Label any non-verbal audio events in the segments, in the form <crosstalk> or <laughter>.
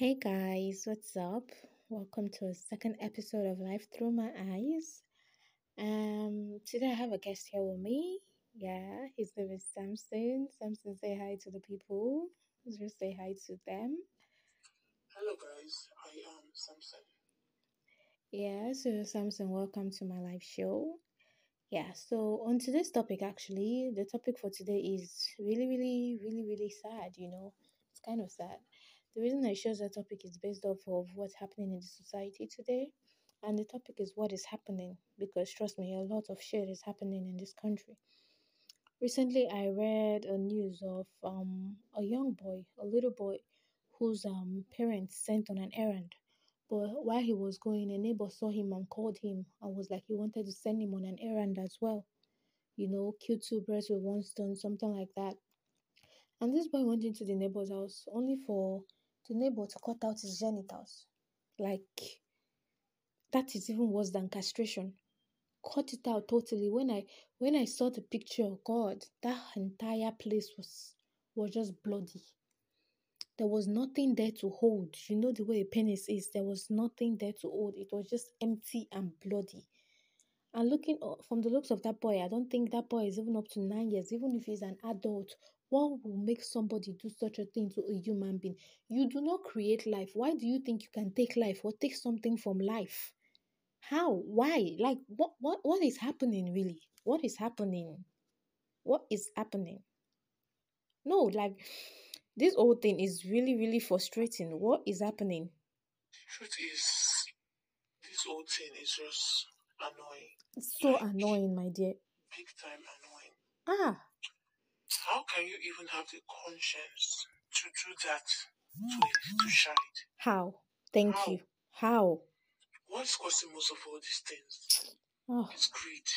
Hey guys, what's up? Welcome to a second episode of Life Through My Eyes. Um, today I have a guest here with me. Yeah, his name is Samson. Samson, say hi to the people. Just say hi to them. Hello guys, I am Samson. Yeah, so Samson, welcome to my live show. Yeah, so on today's topic, actually, the topic for today is really, really, really, really sad. You know, it's kind of sad. The reason I chose that topic is based off of what's happening in the society today. And the topic is what is happening because trust me, a lot of shit is happening in this country. Recently, I read a news of um a young boy, a little boy, whose um parents sent on an errand. But while he was going, a neighbor saw him and called him and was like he wanted to send him on an errand as well. You know, kill two birds with one stone, something like that. And this boy went into the neighbor's house only for the neighbor to cut out his genitals. Like that is even worse than castration. Cut it out totally. When I when I saw the picture, oh God, that entire place was was just bloody. There was nothing there to hold. You know the way a penis is. There was nothing there to hold. It was just empty and bloody. And looking from the looks of that boy, I don't think that boy is even up to nine years. Even if he's an adult, what will make somebody do such a thing to a human being? You do not create life. Why do you think you can take life or take something from life? How? Why? Like what what what is happening really? What is happening? What is happening? No, like this whole thing is really, really frustrating. What is happening? Truth is, this whole thing is just annoying. It's so annoying, my dear. Big time annoying. Ah, How can you even have the conscience to do that to a little child? how? Thank How? you. How? What's causing most of all these things? Oh, It's greed.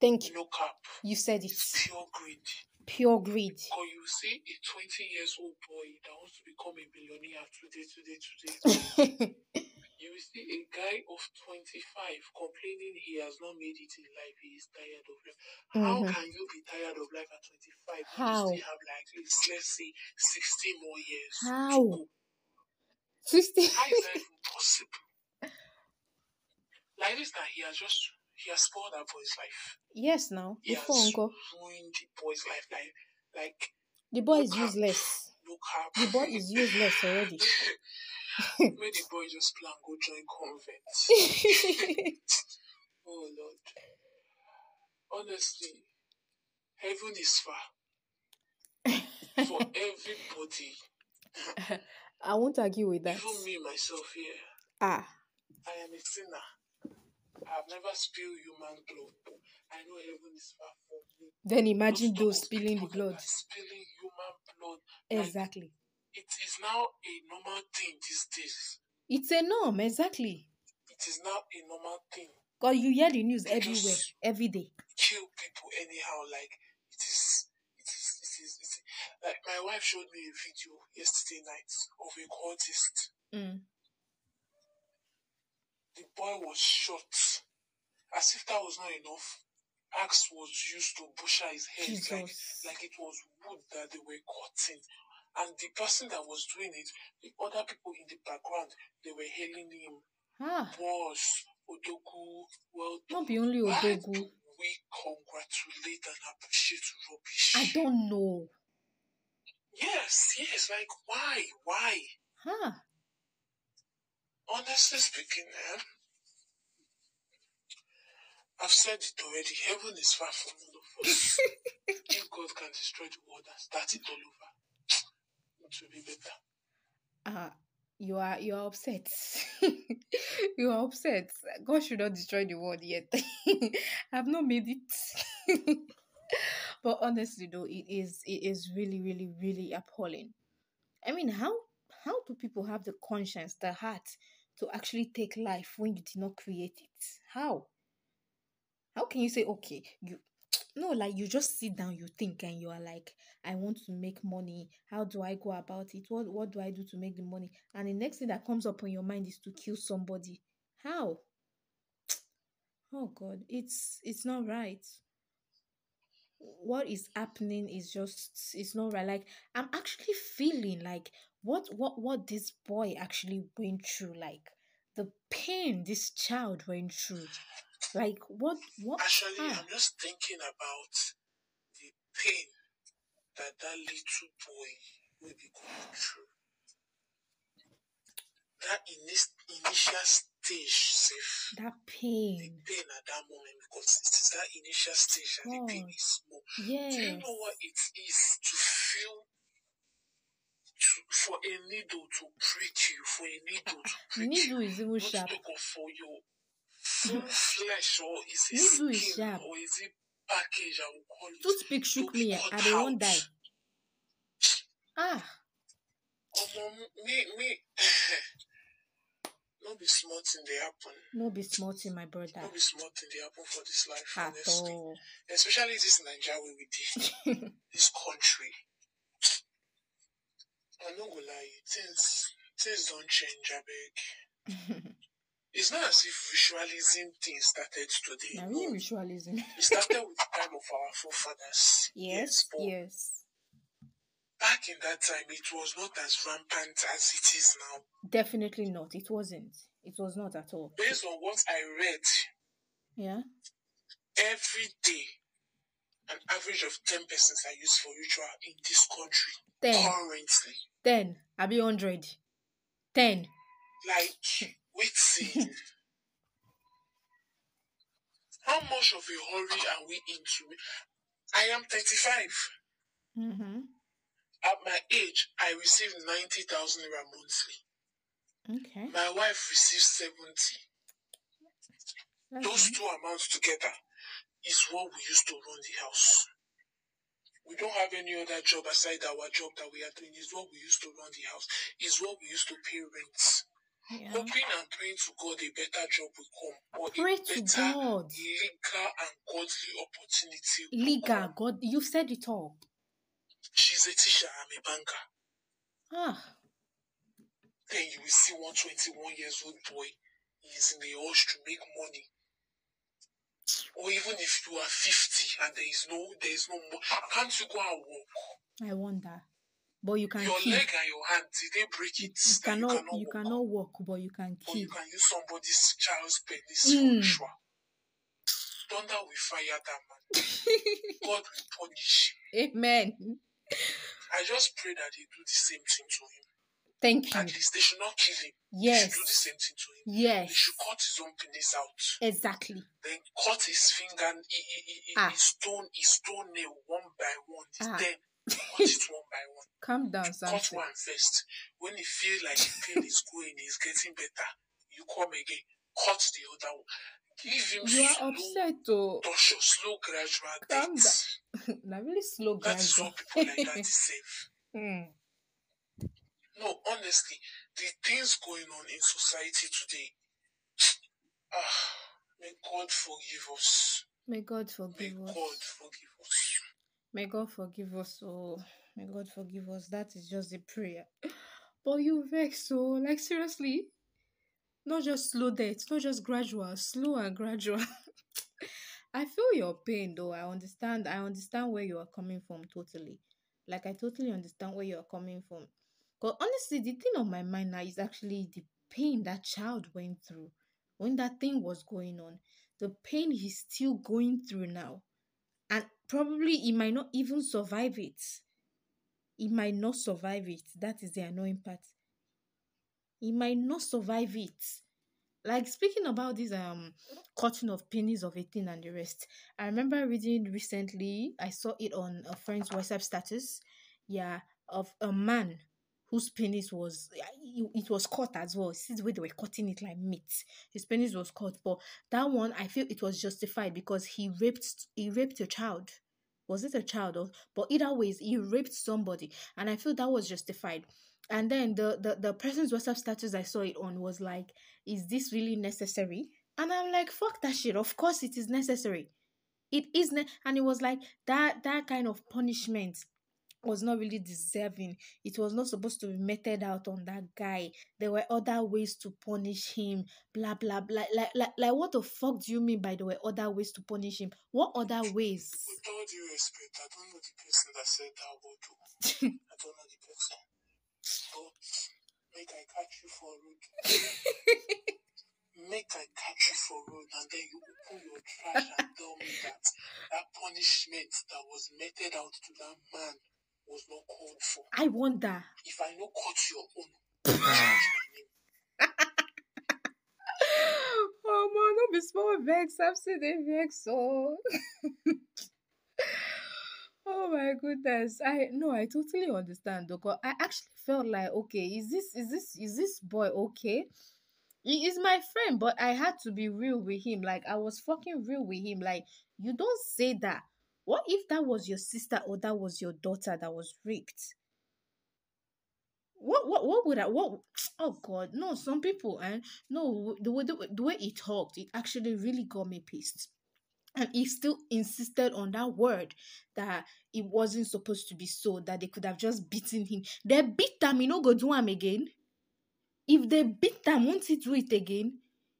thank you. No cap. You said it. It's pure greed. Pure greed. Or you see a 20 years old boy that wants to become a billionaire today, today, today. <laughs> You will see a guy of 25 complaining he has not made it in life, he is tired of life. How Mhm. can you be tired of life at 25 How? you still have like, let's say, 16 more years How? to go? Sister. How is that <laughs> even possible? Like this, that he has just, he has spoiled that boy's life. Yes, now. He Before has uncle. ruined the boy's life. Like, like, The boy is useless. cap. The boy is useless already. <laughs> May the boy just plan go join convent. <laughs> Oh Lord. Honestly, heaven is far for <laughs> everybody. I won't argue with that. Even me myself here. Ah, I am a sinner. I have never spilled human blood. I know heaven is far from me. then imagine Those those spilling the blood. Spilling human blood. Like, Exactly. It is now a normal thing these days. It's a norm, exactly. It is now a normal thing. Because you hear the news They everywhere, every day. kill people anyhow. Like it is, it is, it is, it is. Like my wife showed me a video yesterday night of a cultist. Mm. The boy was shot. As if that was not enough, axe was used to butcher his head. Like, like it was wood that they were cutting. And the person that was doing it, the other people in the background, they were hailing him. Ah, Boss, Odogu, well not be only Odogu. we congratulate and appreciate rubbish? I don't know. Yes, yes, like why? Why? Huh. Honestly speaking, eh, I've said it already. Heaven is far from all of us. <laughs> if God can destroy the world and start it all over, it will be better. Ah, you are you are upset. <laughs> you are upset. God should not destroy the world yet. <laughs> I've not made it. <laughs> but honestly though, it is it is really, really, really appalling. I mean, how how do people have the conscience, the heart to actually take life when you did not create it? How? How can you say okay, you no, like you just sit down, you think, and you are like, I want to make money. How do I go about it? What what do I do to make the money? And the next thing that comes up on your mind is to kill somebody. How? <tsk> Oh God, it's it's not right. What is happening is just it's not right. Like I'm actually feeling like what what what this boy actually went through, like the pain this child went through. Like what what Actually, I'm just thinking about the pain that that little boy will be going through. That inis- initial stage, safe. that The pain. pain at that moment because it is that initial stage that the pain is small. Do you know what it is to feel to, for a needle to prick you, for a needle to prick <laughs> Needle you, is even sharp. for your flesh or is it skin sharp. or is it package I will call it Toothpick shook me. I don't want die. Ah, Omo, me me <laughs> no be small thing dey happen. no be small thing, my brother. No be small thing dey happen for this life, At honestly. all. Especially this Nigeria wey we dey, <laughs> this country. I no go lie things things don change abeg. <laughs> It's not as if ritualism thing started today. no. really ritualism. It started with <laughs> the time of our forefathers. yes, yes. back in that time, it was not as rampant as it is now. Definitely not. It wasn't. It was not at all. Based on what I read, Yeah. every day, an average of 10 persons are used for ritual in this country Ten. currently. Ten. I be hundred. Ten. Like, <laughs> waiting. How much of a hurry are we into? I am 35. Mm-hmm. At my age, I receive 90,000 naira monthly. Okay. My wife receives 70. That's Those two amounts together is what we used to run the house. We don't have any other job aside our job that we are doing. Is what we used to run the house. Is what we used to pay rent. Yeah. Hoping and praying to God a better job will come. Or Pray a to God. legal and godly opportunity. Legal. God, you said it all. She's a teacher, I'm a banker. Ah. Then you will see one 21 years old boy. He's in the rush to make money. Or even if you are 50 and there is no there is no more, can't you go and walk? I wonder. But you can your keep. leg and your hand, did they break it? you cannot. you cannot You walk? cannot walk, but you can you keep. can use somebody's child's penis Mm. for ritual. Thunder will fire that man. God will punish him. <laughs> Amen. I just pray that they do the same thing to him. Thank you. At least they should not kill him. They should do the same thing to him. They should cut his own penis out. Exactly. Then cut his finger, he, he, he, he- Ah. his stone, his toenail one by one. Ah. Then cut it one by one. Calm down, Cut Samson. one first. When you feel like the pain is going, is getting better, you come again. Cut the other one. Give him You are slow, upset, oh. your slow, gradual Calm death. <laughs> now really slow, That is gradual. what people like that deserve. <laughs> Hmm. No, honestly, the things going on in society today, ah, may God forgive us. May God May forgive us. God forgive us. May God forgive us. Oh, may God forgive us. That is just a prayer. But you vex so like seriously, not just slow death, not just gradual, slow and gradual. <laughs> I feel your pain though. I understand. I understand where you are coming from totally. Like I totally understand where you are coming from. But honestly, the thing on my mind now is actually the pain that child went through when that thing was going on. The pain he's still going through now and probably he might not even survive it. He might not survive it. That is the annoying part. He might not survive it. Like speaking about this um cutting of pennies of 18 and the rest. I remember reading recently, I saw it on a friend's WhatsApp status. Yeah, of a man whose penis was eh, it it was cut as well. See the way they were cutting it like meat. His penis was cut, but that one I feel it was justified because he raped he raped a child. Was it a child or but either ways he raped somebody and I feel that was justified. And then the, the the person's WhatsApp status I saw it on was like, is this really necessary? And I'm like, fuck that shit. Of course it is necessary. It is ne- and it was like that that kind of punishment was not really deserving. It was not supposed to be meted out on that guy. There were other ways to punish him. Blah blah blah. Like like like what the fuck do you mean by there were other ways to punish him? What other ways? With all due respect, I don't know the person that said that word. though. <laughs> I don't know the person. guts, make I catch you for a road. <laughs> make I catch you for a road and then you open your trash and tell me that that punishment that was meted out to that man was not called for. I wonder. If I no cut your own, change my name. oh man, don't be small vex. I'm still vex. Oh. <laughs> oh my goodness. I no, I totally understand though. 'cause I actually felt like, okay, is this is this is this boy okay? He is my friend, but I had to be real with him. Like I was fucking real with him. Like, you don't say that. What if that was your sister or that was your daughter that was raped? What what what would I what <tsk> oh god no some people and no the way the, the way he talked it actually really got me pissed. And he still insisted on that word that it wasn't supposed to be so that they could have just beaten him. They beat him he no go do him again. If they beat him won't he do it again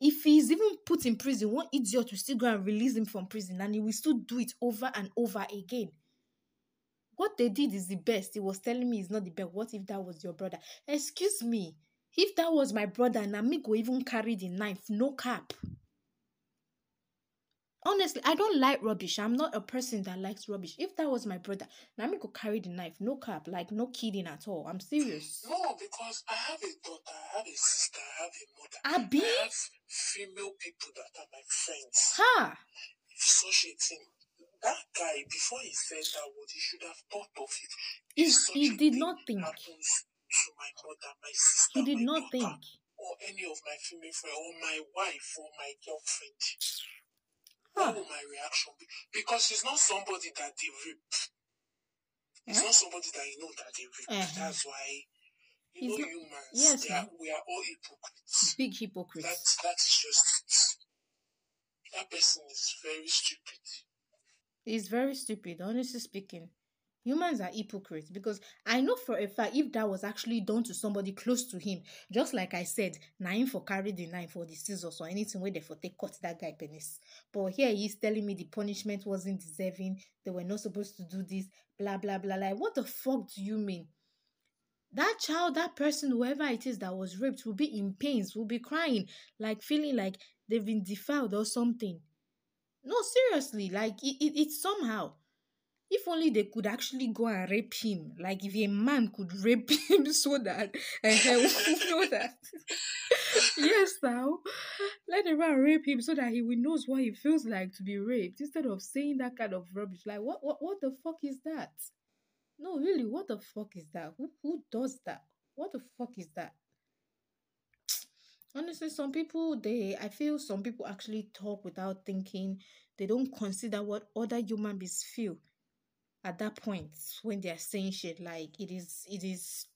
if he's even put in prison one idiot will still go and release him from prison and he will still do it over and over again what they did is the best. He was telling me it's not the best. What if that was your brother? Excuse me. If that was my brother, Nami go even carry the knife, no cap. Honestly, I don't like rubbish. I'm not a person that likes rubbish. If that was my brother, Nami go carry the knife, no cap, like no kidding at all. I'm serious. No, because I have a daughter, I have a sister, I have a mother. Abi? I have female people that are my friends. Ha! If such a thing, that guy, before he said that word, he should have thought of it. He, If he did not think. happens to my mother, my sister, He did my not daughter, think. or any of my female friends, or my wife, or my girlfriend, Huh. what will my reaction be? Because he's not somebody that they rape. He's Eh? not somebody that you know that they rape. Uh-huh. That's why you He's know not- humans. yes, are, we are all hypocrites. Big hypocrites. That that is just it. That person is very stupid. He's very stupid, honestly speaking. Humans are hypocrites because I know for a fact if that was actually done to somebody close to him, just like I said, nine for carry the knife or the scissors or anything where they for take cut that guy penis. But here he's telling me the punishment wasn't deserving, they were not supposed to do this, blah blah blah. Like, what the fuck do you mean? That child, that person, whoever it is that was raped, will be in pains, will be crying, like feeling like they've been defiled or something. No, seriously, like it, it, it's somehow. If only they could actually go and rape him, like if a man could rape <laughs> him so that uh, <laughs> we know that. <laughs> yes, now let a man rape him so that he will knows what it feels like to be raped instead of saying that kind of rubbish. Like what what what the fuck is that? No, really, what the fuck is that? Who who does that? What the fuck is that? Honestly, some people they I feel some people actually talk without thinking. They don't consider what other human beings feel at that point when they are saying shit. Like it is it is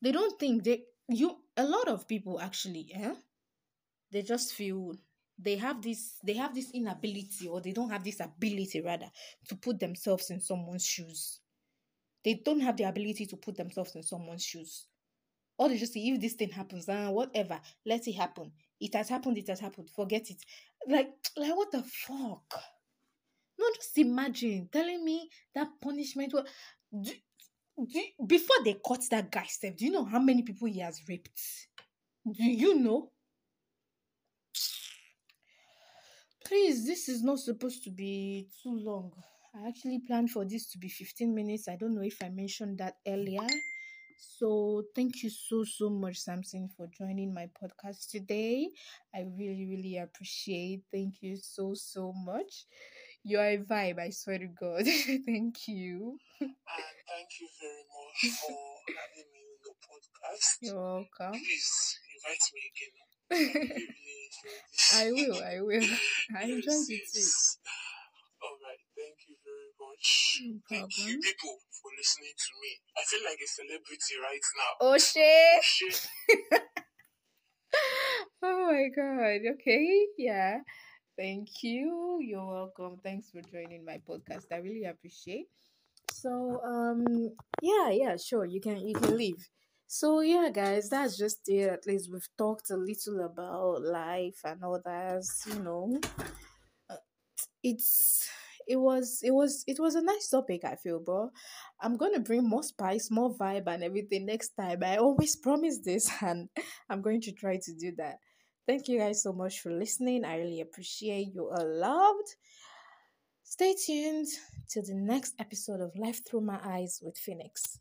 they don't think they you a lot of people actually, eh? They just feel they have this they have this inability or they don't have this ability rather to put themselves in someone's shoes. They don't have the ability to put themselves in someone's shoes. Or they just say, if this thing happens, uh, whatever, let it happen. It has happened, it has happened. Forget it. Like, like what the fuck? No, just imagine telling me that punishment was do, do, before they caught that guy, Steph. Do you know how many people he has raped? Do you know? Please, this is not supposed to be too long. I actually planned for this to be 15 minutes. I don't know if I mentioned that earlier. So, thank you so, so much, Samson, for joining my podcast today. I really, really appreciate. Thank you so, so much. You're a vibe, I swear to God. <laughs> thank you. And thank you very much <laughs> for having me on the podcast. You're welcome. Please invite me again. <laughs> I really, really enjoyed this. I will, I will. I Yes, enjoyed it too. yes. All right, thank you very much. No Thank you, people, for listening to me. I feel like a celebrity right now. Oh, shit. Shit. oh my god. Okay. Yeah. Thank you. You're welcome. Thanks for joining my podcast. I really appreciate. So um yeah, yeah, sure. You can you can leave. So yeah, guys, that's just it. At least we've talked a little about life and all that, you know. Uh, It's it was it was it was a nice topic i feel but i'm gonna bring more spice more vibe and everything next time i always <laughs> promise this and i'm going to try to do that thank you guys so much for listening. I really appreciate you all loved stay tuned to the next episode of life through my eyes with phoenix